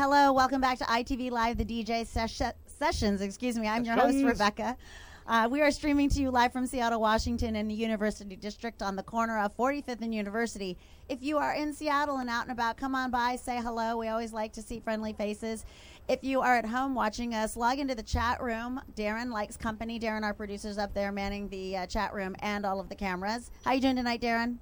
hello. Welcome back to ITV Live, the DJ sesh- sessions. Excuse me. I'm your host, Rebecca. Uh, we are streaming to you live from Seattle, Washington, in the University District on the corner of 45th and University. If you are in Seattle and out and about, come on by, say hello. We always like to see friendly faces. If you are at home watching us, log into the chat room. Darren likes company. Darren, our producer's up there manning the uh, chat room and all of the cameras. How you doing tonight, Darren?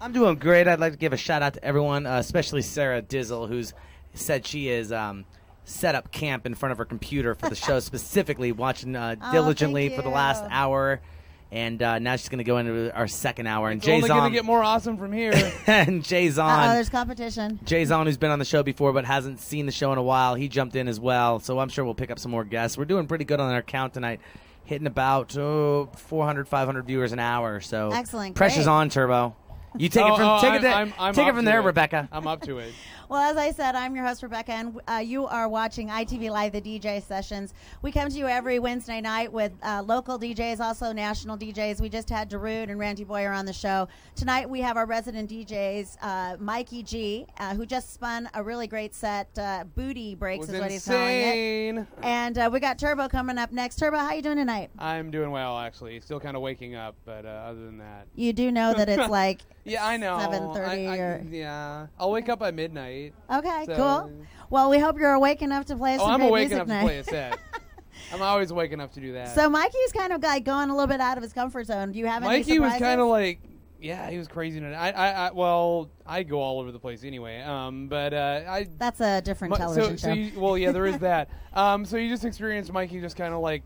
I'm doing great. I'd like to give a shout out to everyone, uh, especially Sarah Dizzle, who's said she is um, set up camp in front of her computer for the show specifically, watching uh, Oh, diligently thank for the last hour. And uh, now she's going to go into our second hour. And It's Jay's only going to get more awesome from here. and Jay's Uh-oh, there's competition. Jay's on, who's been on the show before but hasn't seen the show in a while. He jumped in as well, so I'm sure we'll pick up some more guests. We're doing pretty good on our count tonight, hitting about oh, 400, 500 viewers an hour. So Excellent, Pressure's great. on, Turbo. You take Oh, it from oh, take I'm- it there, I'm- I'm take it from there, it. Rebecca. I'm up to it. Well, as I said, I'm your host, Rebecca, and uh, you are watching ITV Live, the DJ sessions. We come to you every Wednesday night with uh, local DJs, also national DJs. We just had Darude and Randy Boyer on the show. Tonight, we have our resident DJs, uh, Mikey G, uh, who just spun a really great set. Uh, Booty Breaks is what he's calling it. insane. And uh, we got Turbo coming up next. Turbo, how you doing tonight? I'm doing well, actually. Still kind of waking up, but uh, other than that, You do know that it's like yeah, I know. 7:30 I- I- or yeah, I'll wake up at midnight. Okay, So- cool. Well, we hope you're awake enough to play us Oh, some I'm awake music enough to play a set. I'm always awake enough to do that. So Mikey's kind of like going a little bit out of his comfort zone. Do you have any Mikey was kind of like, yeah, he was crazy tonight. I, I, I, well, I go all over the place anyway. Um, but uh, I That's a different Mi- television so, show. so you, well, yeah, there is that. Um, so you just experienced Mikey just kind of like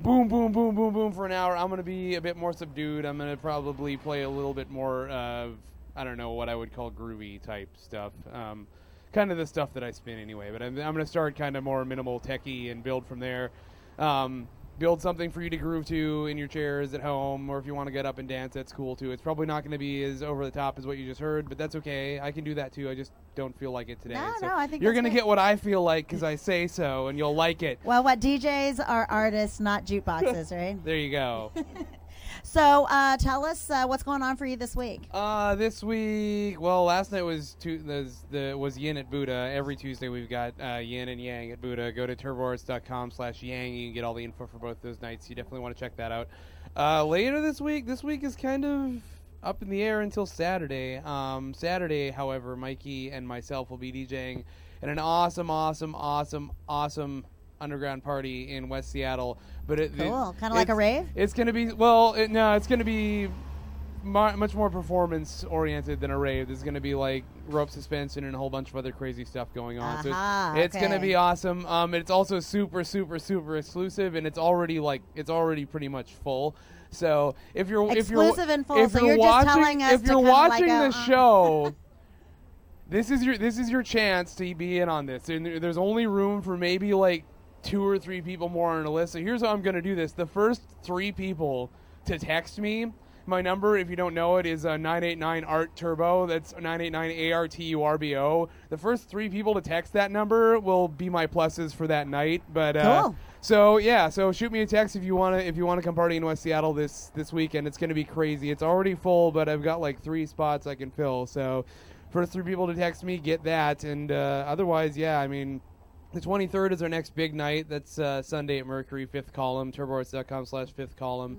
boom, boom, boom, boom, boom for an hour. I'm gonna be a bit more subdued. I'm gonna probably play a little bit more of I don't know what I would call groovy type stuff. Um, kind of the stuff that I spin anyway. But I'm, I'm gonna start kind of more minimal techie and build from there. Um, build something for you to groove to in your chairs at home, or if you want to get up and dance, that's cool too. It's probably not going to be as over the top as what you just heard, but that's okay. I can do that too. I just don't feel like it today. No, so no, I think you're gonna get what I feel like because I say so, and you'll like it. well, what DJs are artists, not jukeboxes, right? There you go. So uh, tell us uh, what's going on for you this week. uh, this week, well, last night was was the was Yin at Buddha. Every Tuesday we've got uh, Yin and Yang at Buddha. Go to turboarts.com slash Yang. You can get all the info for both those nights. You definitely want to check that out. Uh, later this week, this week is kind of up in the air until Saturday. Um, Saturday, however, Mikey and myself will be DJing at an awesome, awesome, awesome, awesome underground party in West Seattle. But it, Cool. Kinda like a rave? It's going to be well, it, no, it's going to be mu- much more performance oriented than a rave. There's going to be like rope suspension and a whole bunch of other crazy stuff going on. So Aha, it's, it's going to be awesome. Um, it's also super, super, super exclusive, and it's already like it's already pretty much full. So if you're if you're and full, if so you're, you're just watching, if you're kinda like the uh. show. This is your this is your chance to be in on this. And there's only room for maybe like two or three people more on the list. So here's how I'm going to do this. The first three people to text me, my number, if you don't know it, is uh, 989 Art Turbo. That's 989 A R T U R B O. The first three people to text that number will be my pluses for that night. But uh, Cool. so yeah, so shoot me a text if you want to if you want to come party in West Seattle this this weekend. It's going to be crazy. It's already full, but I've got like three spots I can fill. So first three people to text me get that, and uh, otherwise, yeah, I mean. The 23rd is our next big night. That's uh, Sunday at Mercury, fifth column, turboarts.com slash fifth column.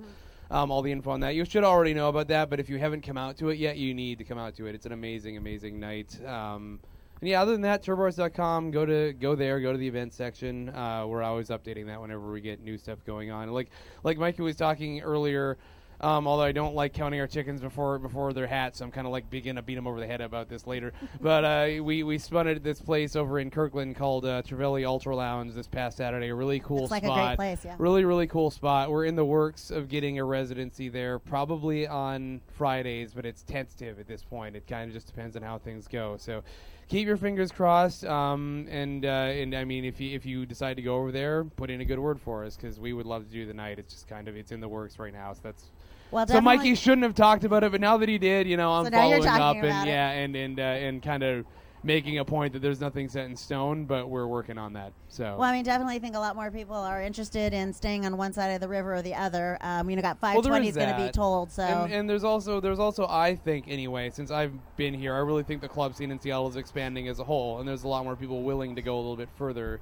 Um, all the info on that. You should already know about that, but if you haven't come out to it yet, you need to come out to it. It's an amazing, amazing night. Um, and yeah, other than that, turboarts.com, go to go there, go to the event section. Uh, we're always updating that whenever we get new stuff going on. Like like Mikey was talking earlier, um, although I don't like counting our chickens before before they're hatched, so I'm kind of like beginning to beat them over the head about this later. but uh, we we spun it at this place over in Kirkland called uh, Trevelli Ultra Lounge this past Saturday. A really cool It's like a great place, yeah. Really really cool spot. We're in the works of getting a residency there, probably on Fridays, but it's tentative at this point. It kind of just depends on how things go. So. Keep your fingers crossed, um, and uh, and I mean, if you if you decide to go over there, put in a good word for us because we would love to do the night. It's just kind of it's in the works right now, so that's Well, so Mikey shouldn't have talked about it, but now that he did, you know, I'm So following up and it. yeah, and and uh, and kind of making a point that there's nothing set in stone, but we're working on that. So Well, I mean, definitely think a lot more people are interested in staying on one side of the river or the other. Um, you know, got Well, 520 is is going to be tolled. So And, and there's also there's also I think anyway since I've been here I really think the club scene in Seattle is expanding as a whole and there's a lot more people willing to go a little bit further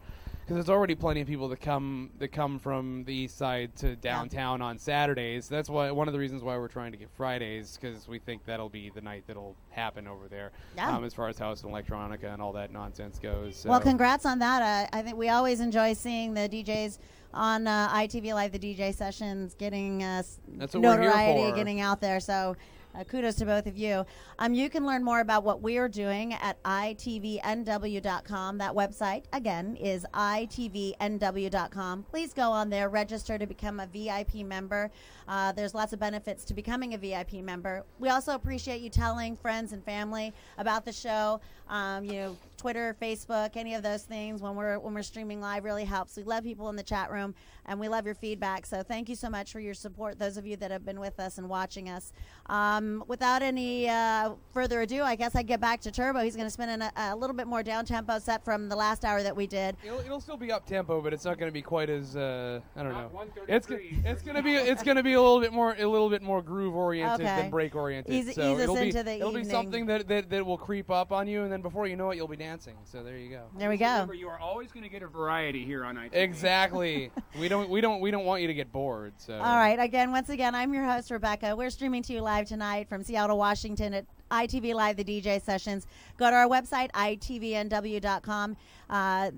because there's already plenty of people that come that come from the east side to downtown on Saturdays. That's why one of the reasons why we're trying to get Fridays because we think that'll be the night that'll happen over there. Yeah. Um, as far as house and electronica and all that nonsense goes. So. Well, congrats on that. Uh, I think we always enjoy seeing the DJs on uh, ITV Live, the DJ sessions, getting uh, s- That's what we're here notoriety, getting out there. So. Uh, kudos to both of you. Um, you can learn more about what we are doing at itvnw.com. That website, again, is itvnw.com. Please go on there, register to become a VIP member. Uh, there's lots of benefits to becoming a VIP member. We also appreciate you telling friends and family about the show. Um, you know, Twitter, Facebook, any of those things when we're when we're streaming live really helps. We love people in the chat room and we love your feedback. So thank you so much for your support. Those of you that have been with us and watching us. Um, without any uh, further ado, I guess I get back to Turbo. He's going to spin in a, a little bit more down tempo set from the last hour that we did. It'll, it'll still be up tempo, but it's not going to be quite as uh, I don't Not know. It's it's going to be it's going to be a little bit more a little bit more groove oriented Okay. than break oriented. Ease- so ease it'll be into the it'll be something that, that that will creep up on you, and then before you know it, you'll be dancing. So there you go. There we go. Remember, you are always going to get a variety here on ITV. Exactly. we don't we don't we don't want you to get bored. So All right. Again, once again, I'm your host, Rebecca. We're streaming to you live tonight from Seattle, Washington at ITV Live, the DJ sessions. Go to our website, itvnw.com. Uh,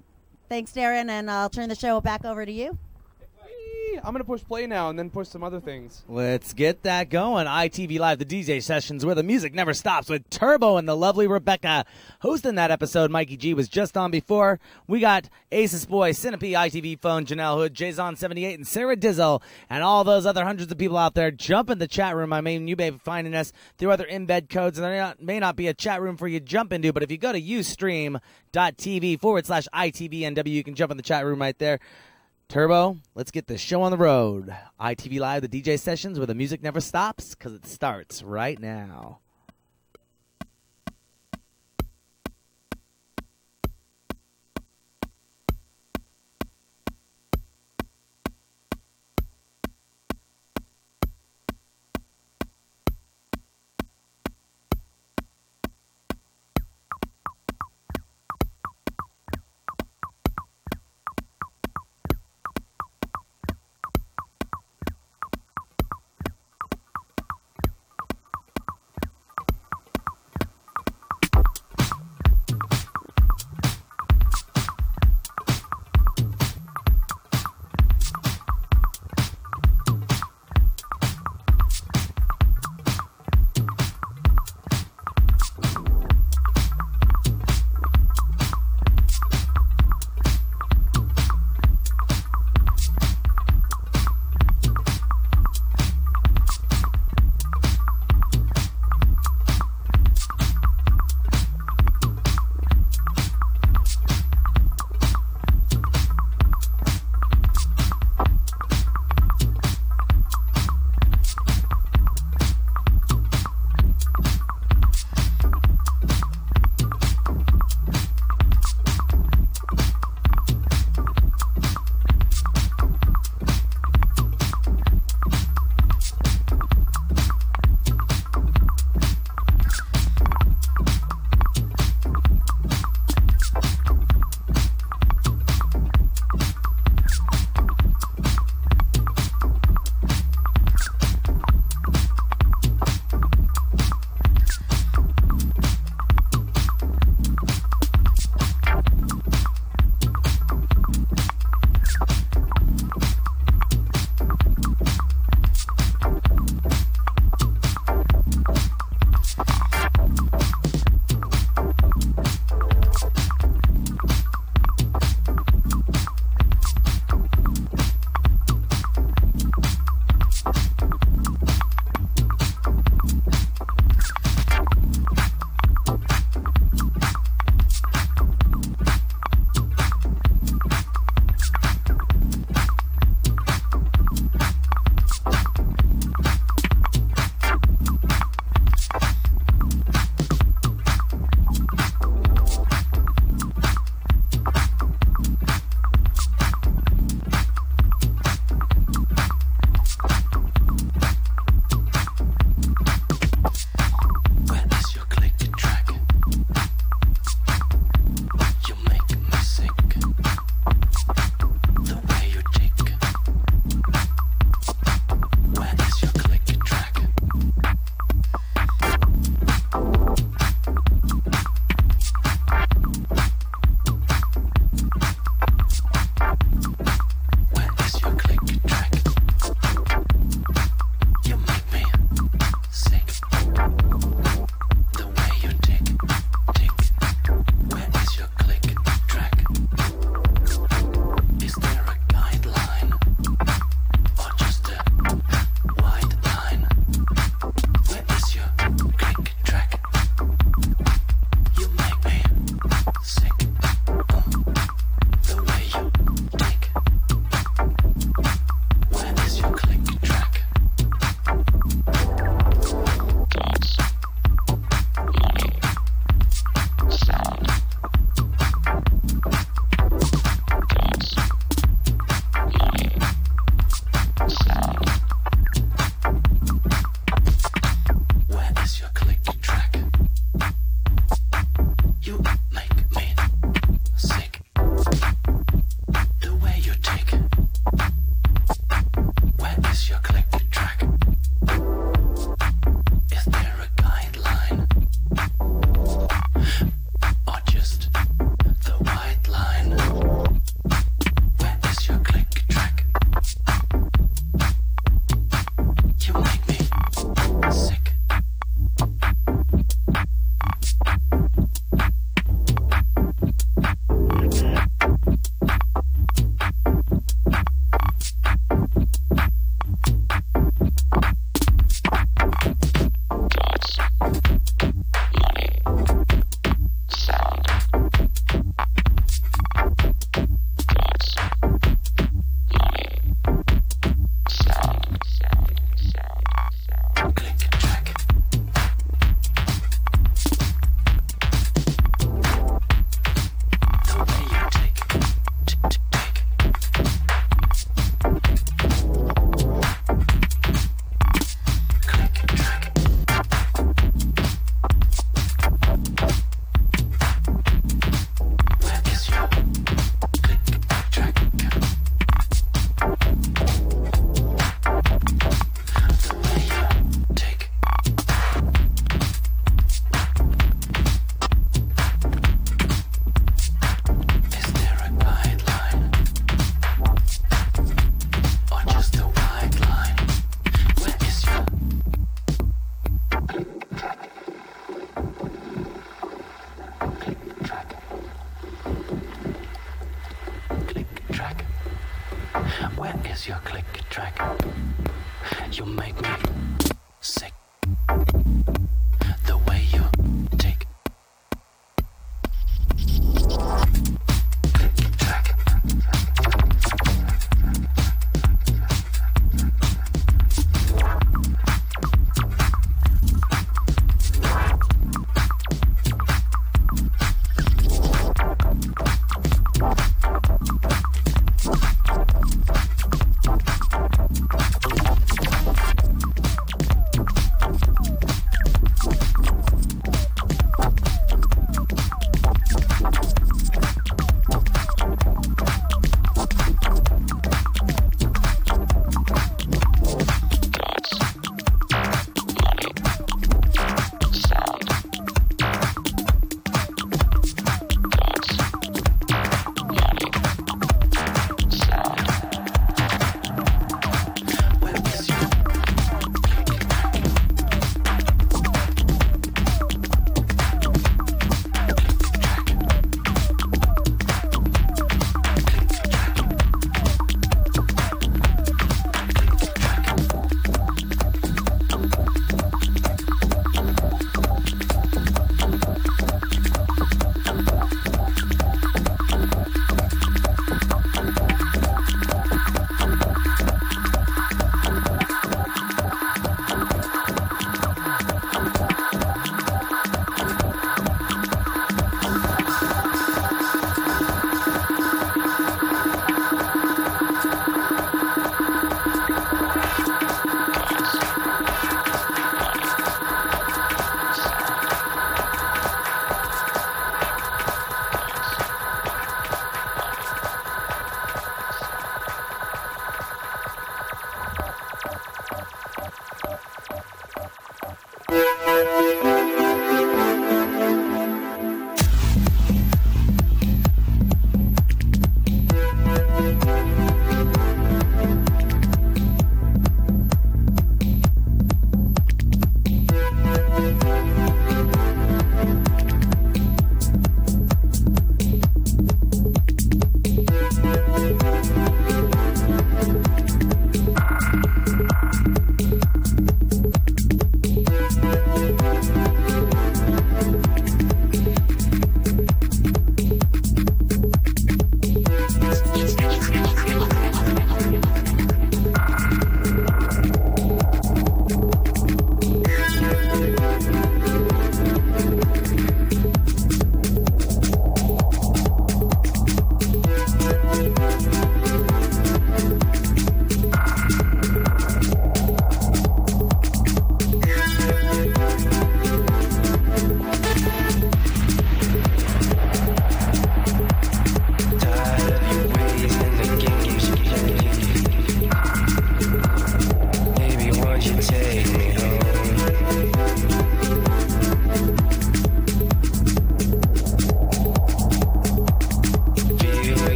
thanks, Darren, and I'll turn the show back over to you. I'm gonna push play now and then push some other things. Let's get that going. ITV Live, the DJ sessions where the music never stops with Turbo and the lovely Rebecca. Hosting that episode, Mikey G was just on before. We got Aces Boy, Cinepe, ITV Phone, Janelle Hood, Jason78, and Sarah Dizzle, and all those other hundreds of people out there. Jump in the chat room. I mean, you may be finding us through other embed codes, and there not- may not be a chat room for you to jump into, but if you go to ustream.tv forward slash ITVNW, you can jump in the chat room right there. Turbo, let's get this show on the road. ITV Live, the DJ sessions where the music never stops because it starts right now.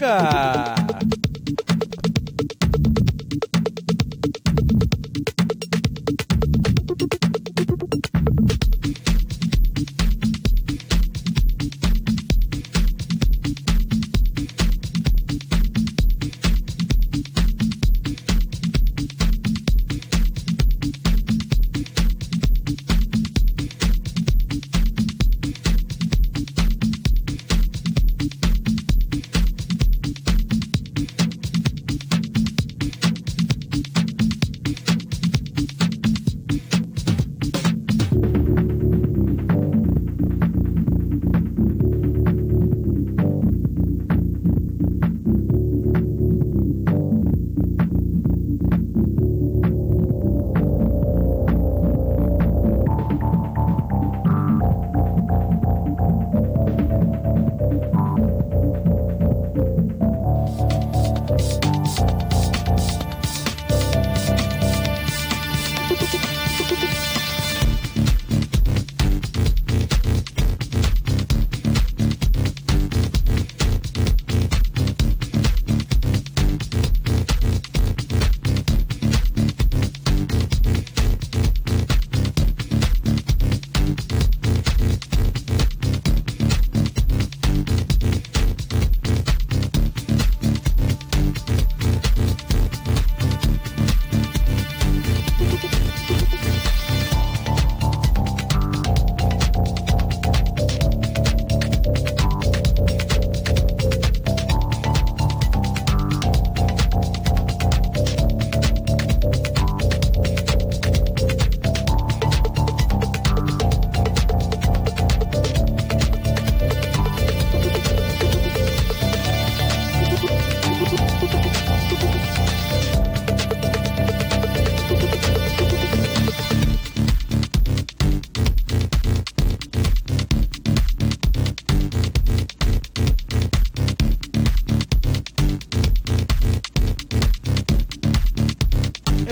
Rebecca.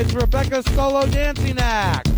It's Rebecca's solo dancing act.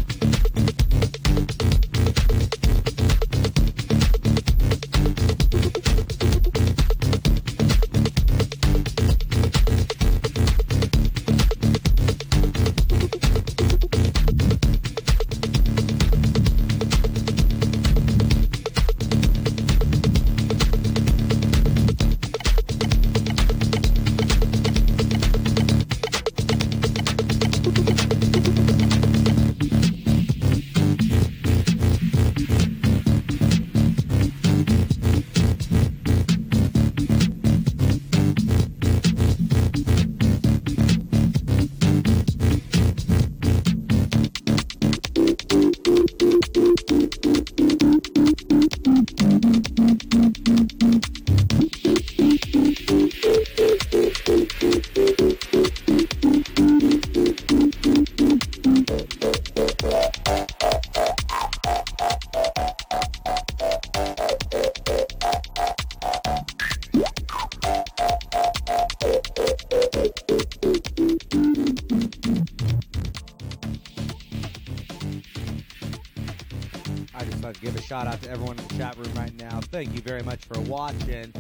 Shout out to everyone in the chat room right now. Thank you very much for watching.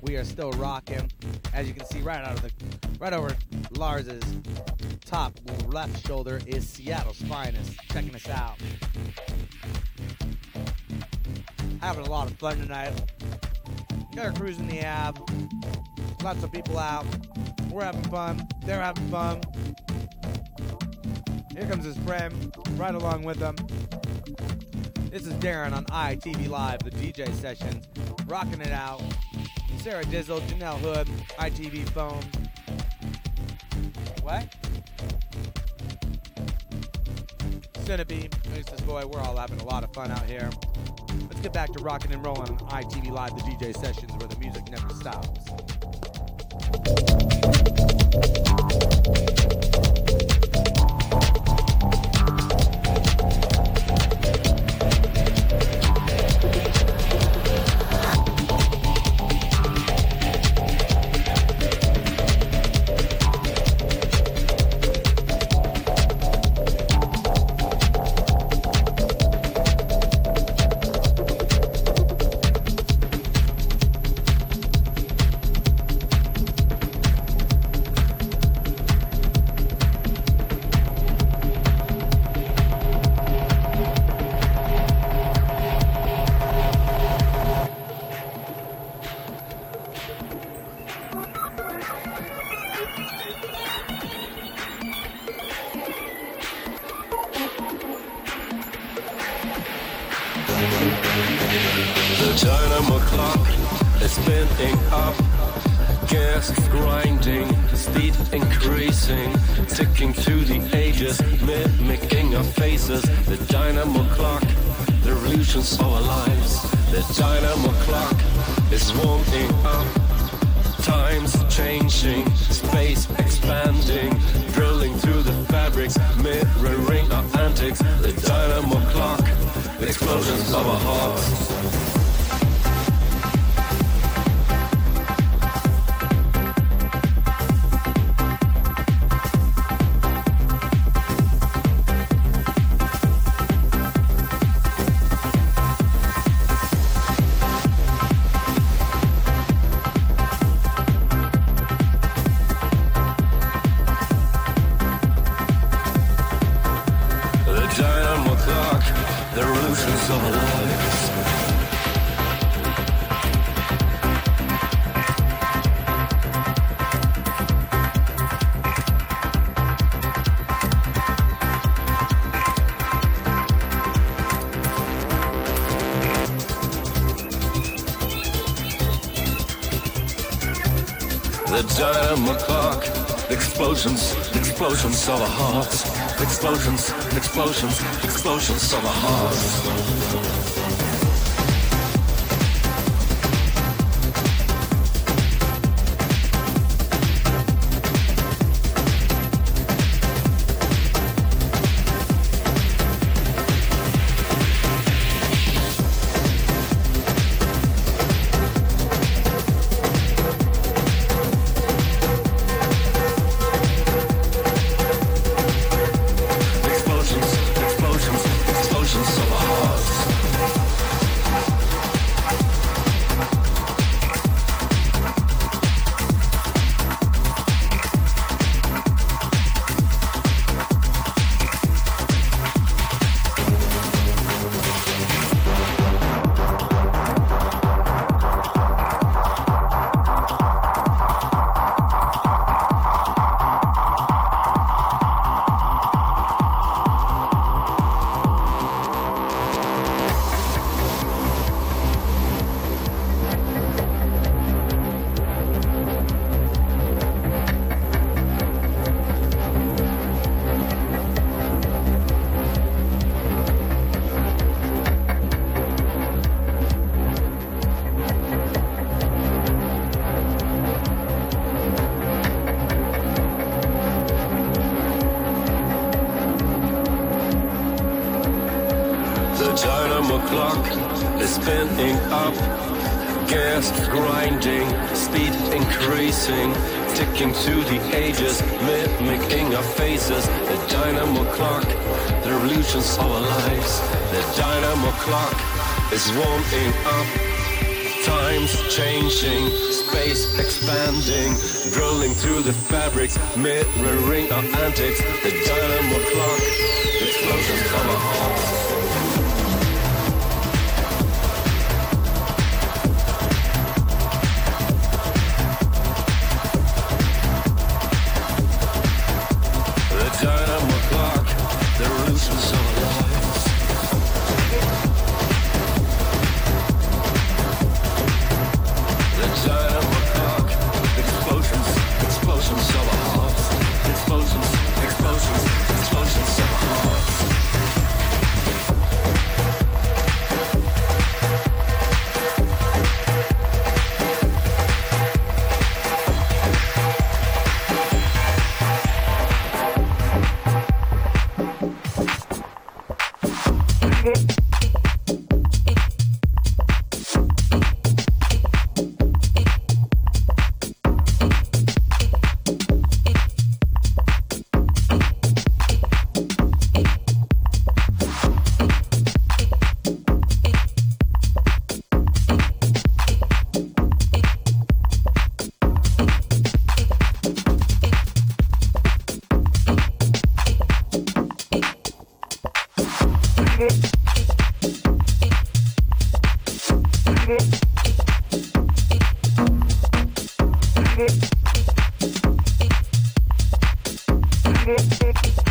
We are still rocking. As you can see, right out of the, right over Lars's top left shoulder is Seattle's finest. Checking us out. Having a lot of fun tonight. Got our in the Ave. Lots of people out. We're having fun. They're having fun. Here comes his friend, right along with him. This is Darren on ITV Live, the DJ sessions, rocking it out. Sarah Dizzle, Janelle Hood, ITV phone. What? Centipede, Mrs. Boy, we're all having a lot of fun out here. Let's get back to rocking and rolling on ITV Live, the DJ sessions where the music never stops. The dynamo clock, explosions, explosions of our hearts, explosions, explosions, explosions of our hearts. Clock is spinning up. Gas grinding, speed increasing, ticking through the ages, mimicking our faces. The dynamo clock, the revolutions of our lives. The dynamo clock is warming up. Time's changing, space expanding, drilling through the fabrics, mirroring our antics. The dynamo clock, explosions of our hearts. This. This.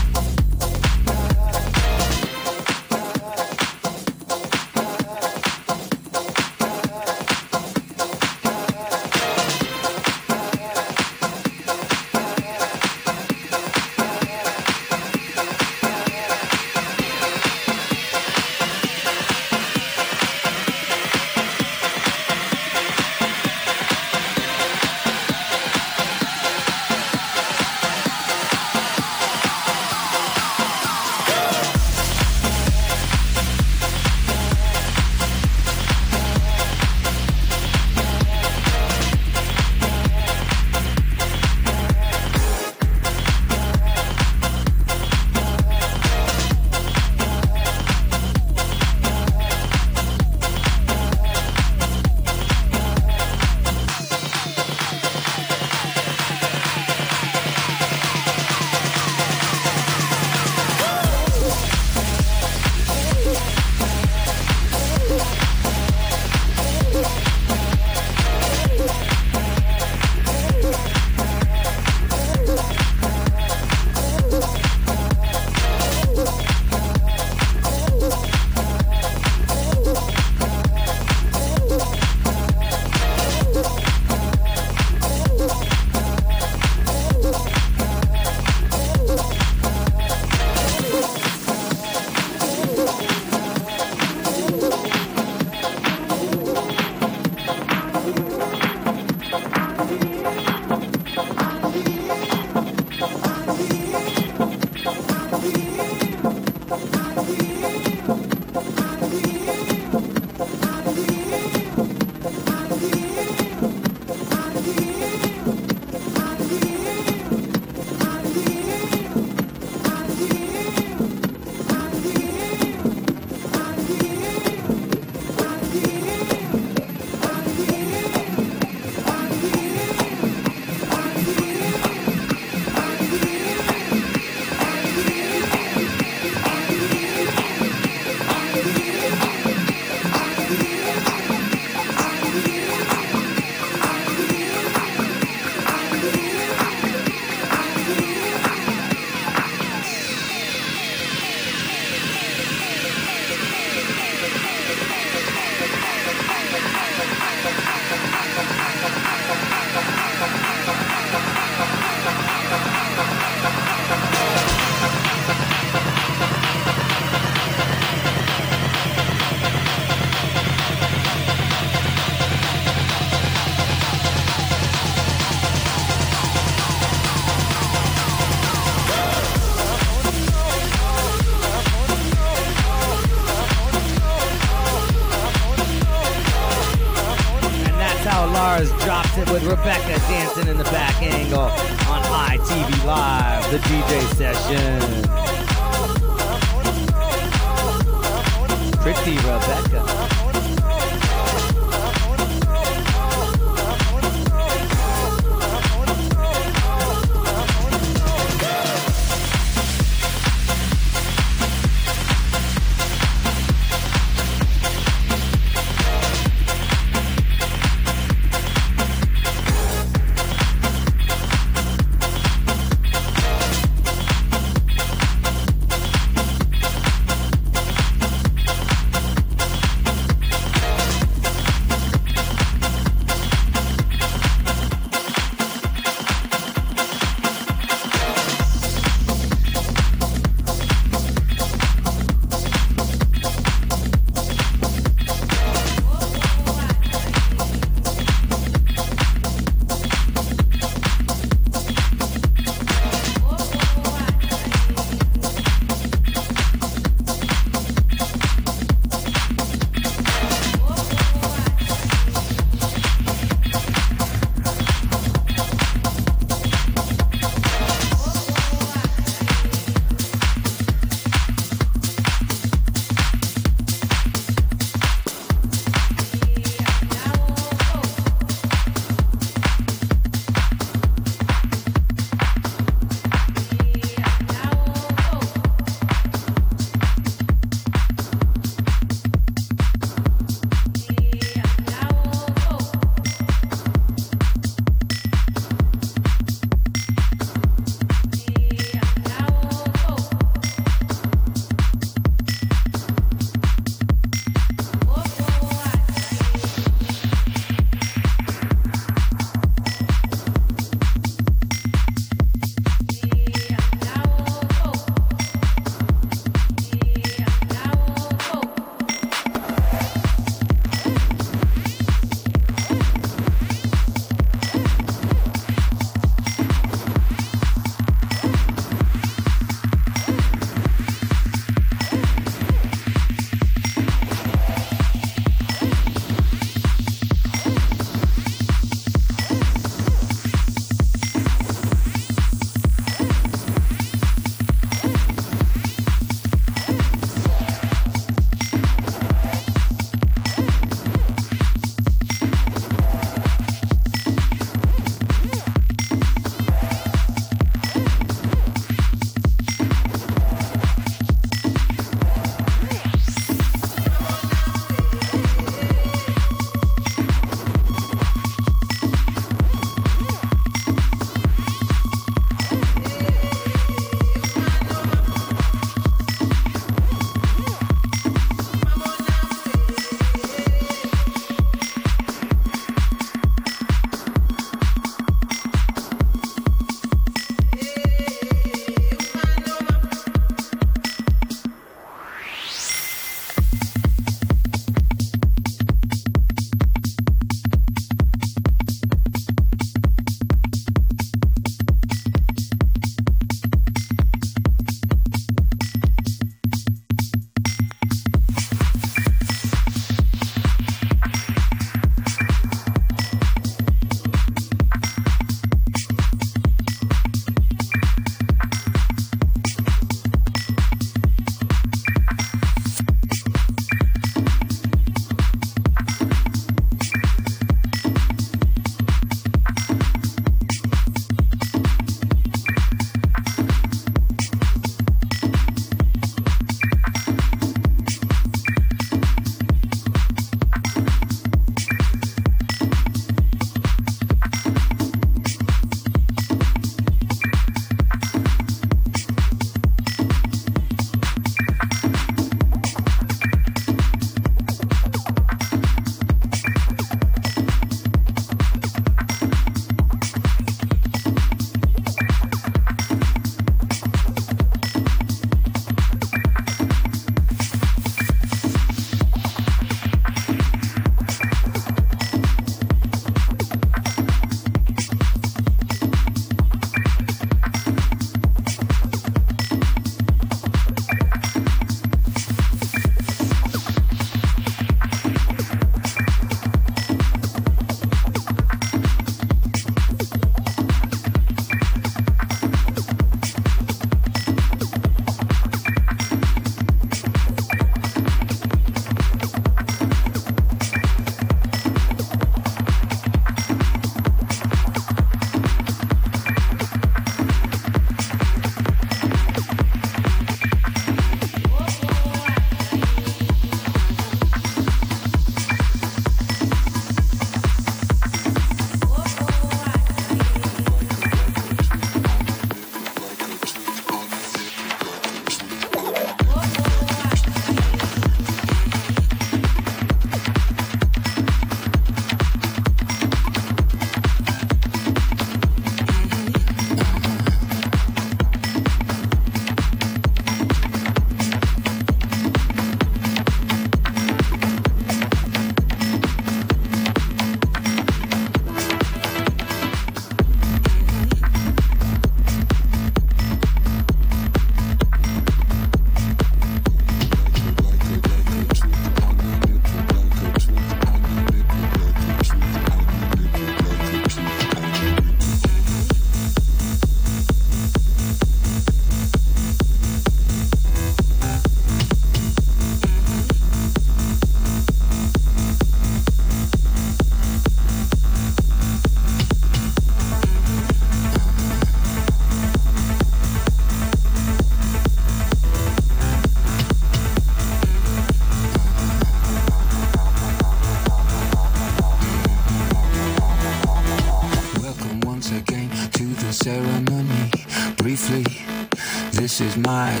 is my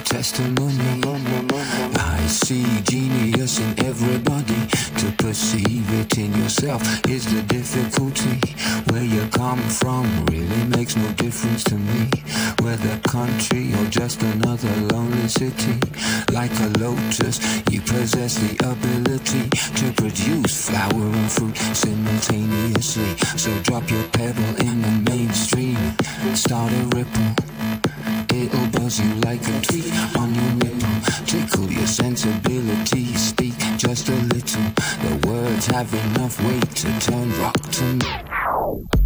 You like a tweak on your nipple. Tickle your sensibility, speak just a little. The words have enough weight to turn rock to metal.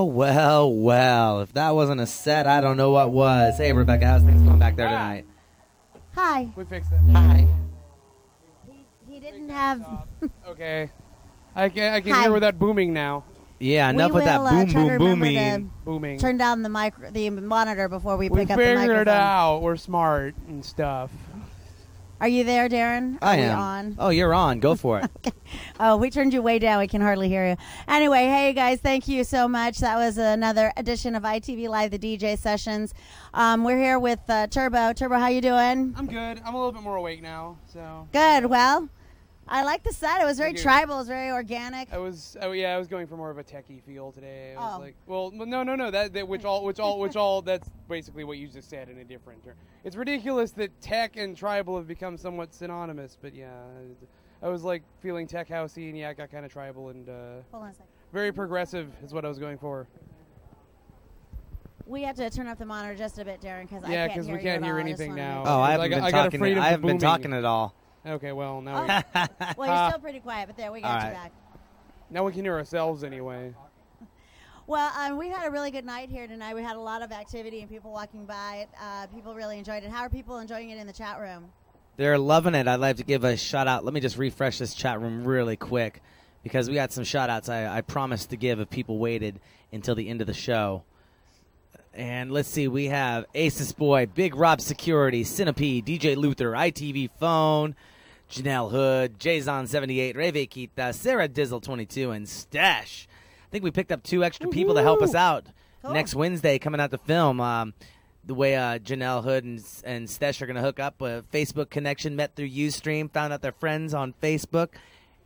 Well, well, well. If that wasn't a set, I don't know what was. Hey, Rebecca, how's things going back there tonight? Hi. We fixed it. Hi. He didn't have. Okay. I can I can Hi. hear without booming now. Yeah, We enough with that will, uh, boom, try boom, booming. Booming. Turn down the micro, the monitor before we we pick up the microphone. We figured it out. We're smart and stuff. Are you there, Darren? Are I we am. on? Oh, you're on. Go for it. Oh, we turned you way down. We can hardly hear you. Anyway, hey guys, thank you so much. That was another edition of ITV Live, the DJ sessions. Um, we're here with uh, Turbo. Turbo, how you doing? I'm good. I'm a little bit more awake now, so Good. Well, I like the set. It was very Thank tribal. It was very organic. I was oh yeah, I was going for more of a techie feel today. I was Oh. like, well, no, no, no, that, that which all which all which all that's basically what you just said in a different term. It's ridiculous that tech and tribal have become somewhat synonymous, but yeah, I was like feeling tech housey and yeah, I got kind of tribal and uh, Hold on a second. very progressive is what I was going for. We have to turn up the monitor just a bit, Darren, because Yeah, I can't 'cause hear we you can't at hear all. I just anything wanna now. make Oh. I I haven't got- been I got talking. afraid of I haven't been booming. talking at all. Okay, well now Oh. we, Well, you're still pretty quiet, but there, we got All you right. back. now we can hear ourselves anyway. Well, um, we had a really good night here tonight. We had a lot of activity and people walking by. Uh, people really enjoyed it. How are people enjoying it in the chat room? They're loving it. I'd like to give a shout out. Let me just refresh this chat room really quick because we got some shout outs I, I promised to give if people waited until the end of the show. And let's see, we have Aces Boy, Big Rob Security, Cinepede, DJ Luther, ITV Phone, Janelle Hood, Jazon78, Reve Kita, Sarah Dizzle22, and Stash. I think we picked up two extra people to help us out Cool. next Wednesday coming out to film. Um, the way uh, Janelle Hood and, and Stesh are going to hook up a Facebook connection, met through Ustream, found out they're friends on Facebook,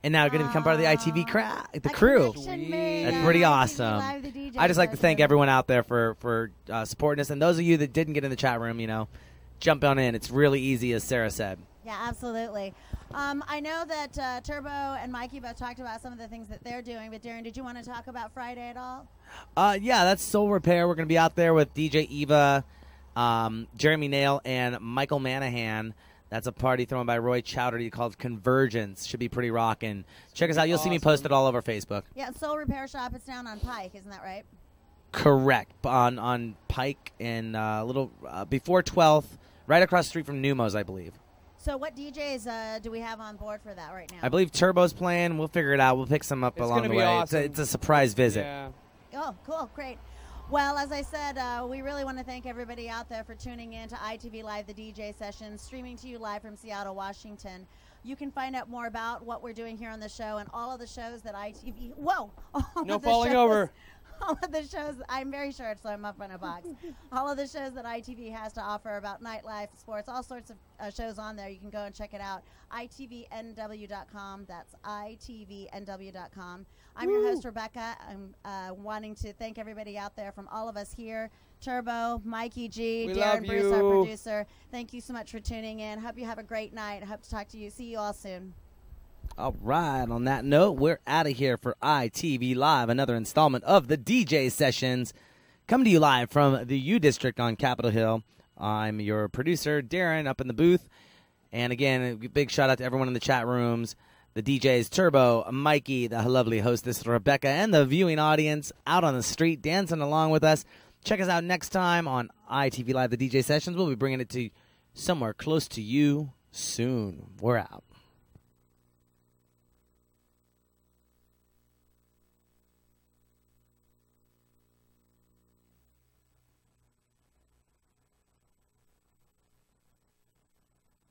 and now going to become part of the ITV crowd, the A crew. That's pretty awesome. The I just like to thank everyone out there for for uh, supporting us, and those of you that didn't get in the chat room, you know, jump on in. It's really easy, as Sarah said. Yeah, absolutely. Um, I know that uh, Turbo and Mikey both talked about some of the things that they're doing, but Darren, did you want to talk about Friday at all? Uh, yeah, that's Sole Repair. We're going to be out there with DJ Eva, um, Jeremy Nail, and Michael Manahan. That's a party thrown by Roy Chowderty called Convergence. Should be pretty rocking. Check us out. You'll see me posted all over Facebook. Yeah, Sole Repair Shop. It's down on Pike, isn't that right? Correct. On on Pike and uh, a little uh, before 12th, right across the street from Neumos, I believe. So, what DJs uh, do we have on board for that right now? I believe Turbo's playing. We'll figure it out. We'll pick some up It's along gonna the be way. awesome. It's, a, it's a surprise visit. Yeah. Oh, cool, great. Well, as I said, uh, we really want to thank everybody out there for tuning in to ITV Live, the DJ session, streaming to you live from Seattle, Washington. You can find out more about what we're doing here on the show and all of the shows that ITV. Whoa! All No falling shows- over. All of the shows. I'm very short, so I'm up in a box. all of the shows that ITV has to offer about nightlife, sports, all sorts of uh, shows on there. You can go and check it out. ITVNW.com. That's ITVNW.com. I'm your host, Rebecca. I'm uh, wanting to thank everybody out there from all of us here. Turbo, Mikey G, We Darren Bruce, our producer. Thank you so much for tuning in. Hope you have a great night. Hope to talk to you. See you all soon. All right. On that note, we're out of here for ITV Live, another installment of the DJ sessions. Coming to you live from the U District on Capitol Hill. I'm your producer, Darren, up in the booth. And again, big shout out to everyone in the chat rooms, the DJs, Turbo, Mikey, the lovely hostess, Rebecca, and the viewing audience out on the street dancing along with us. Check us out next time on ITV Live, the DJ sessions. We'll be bringing it to somewhere close to you soon. We're out.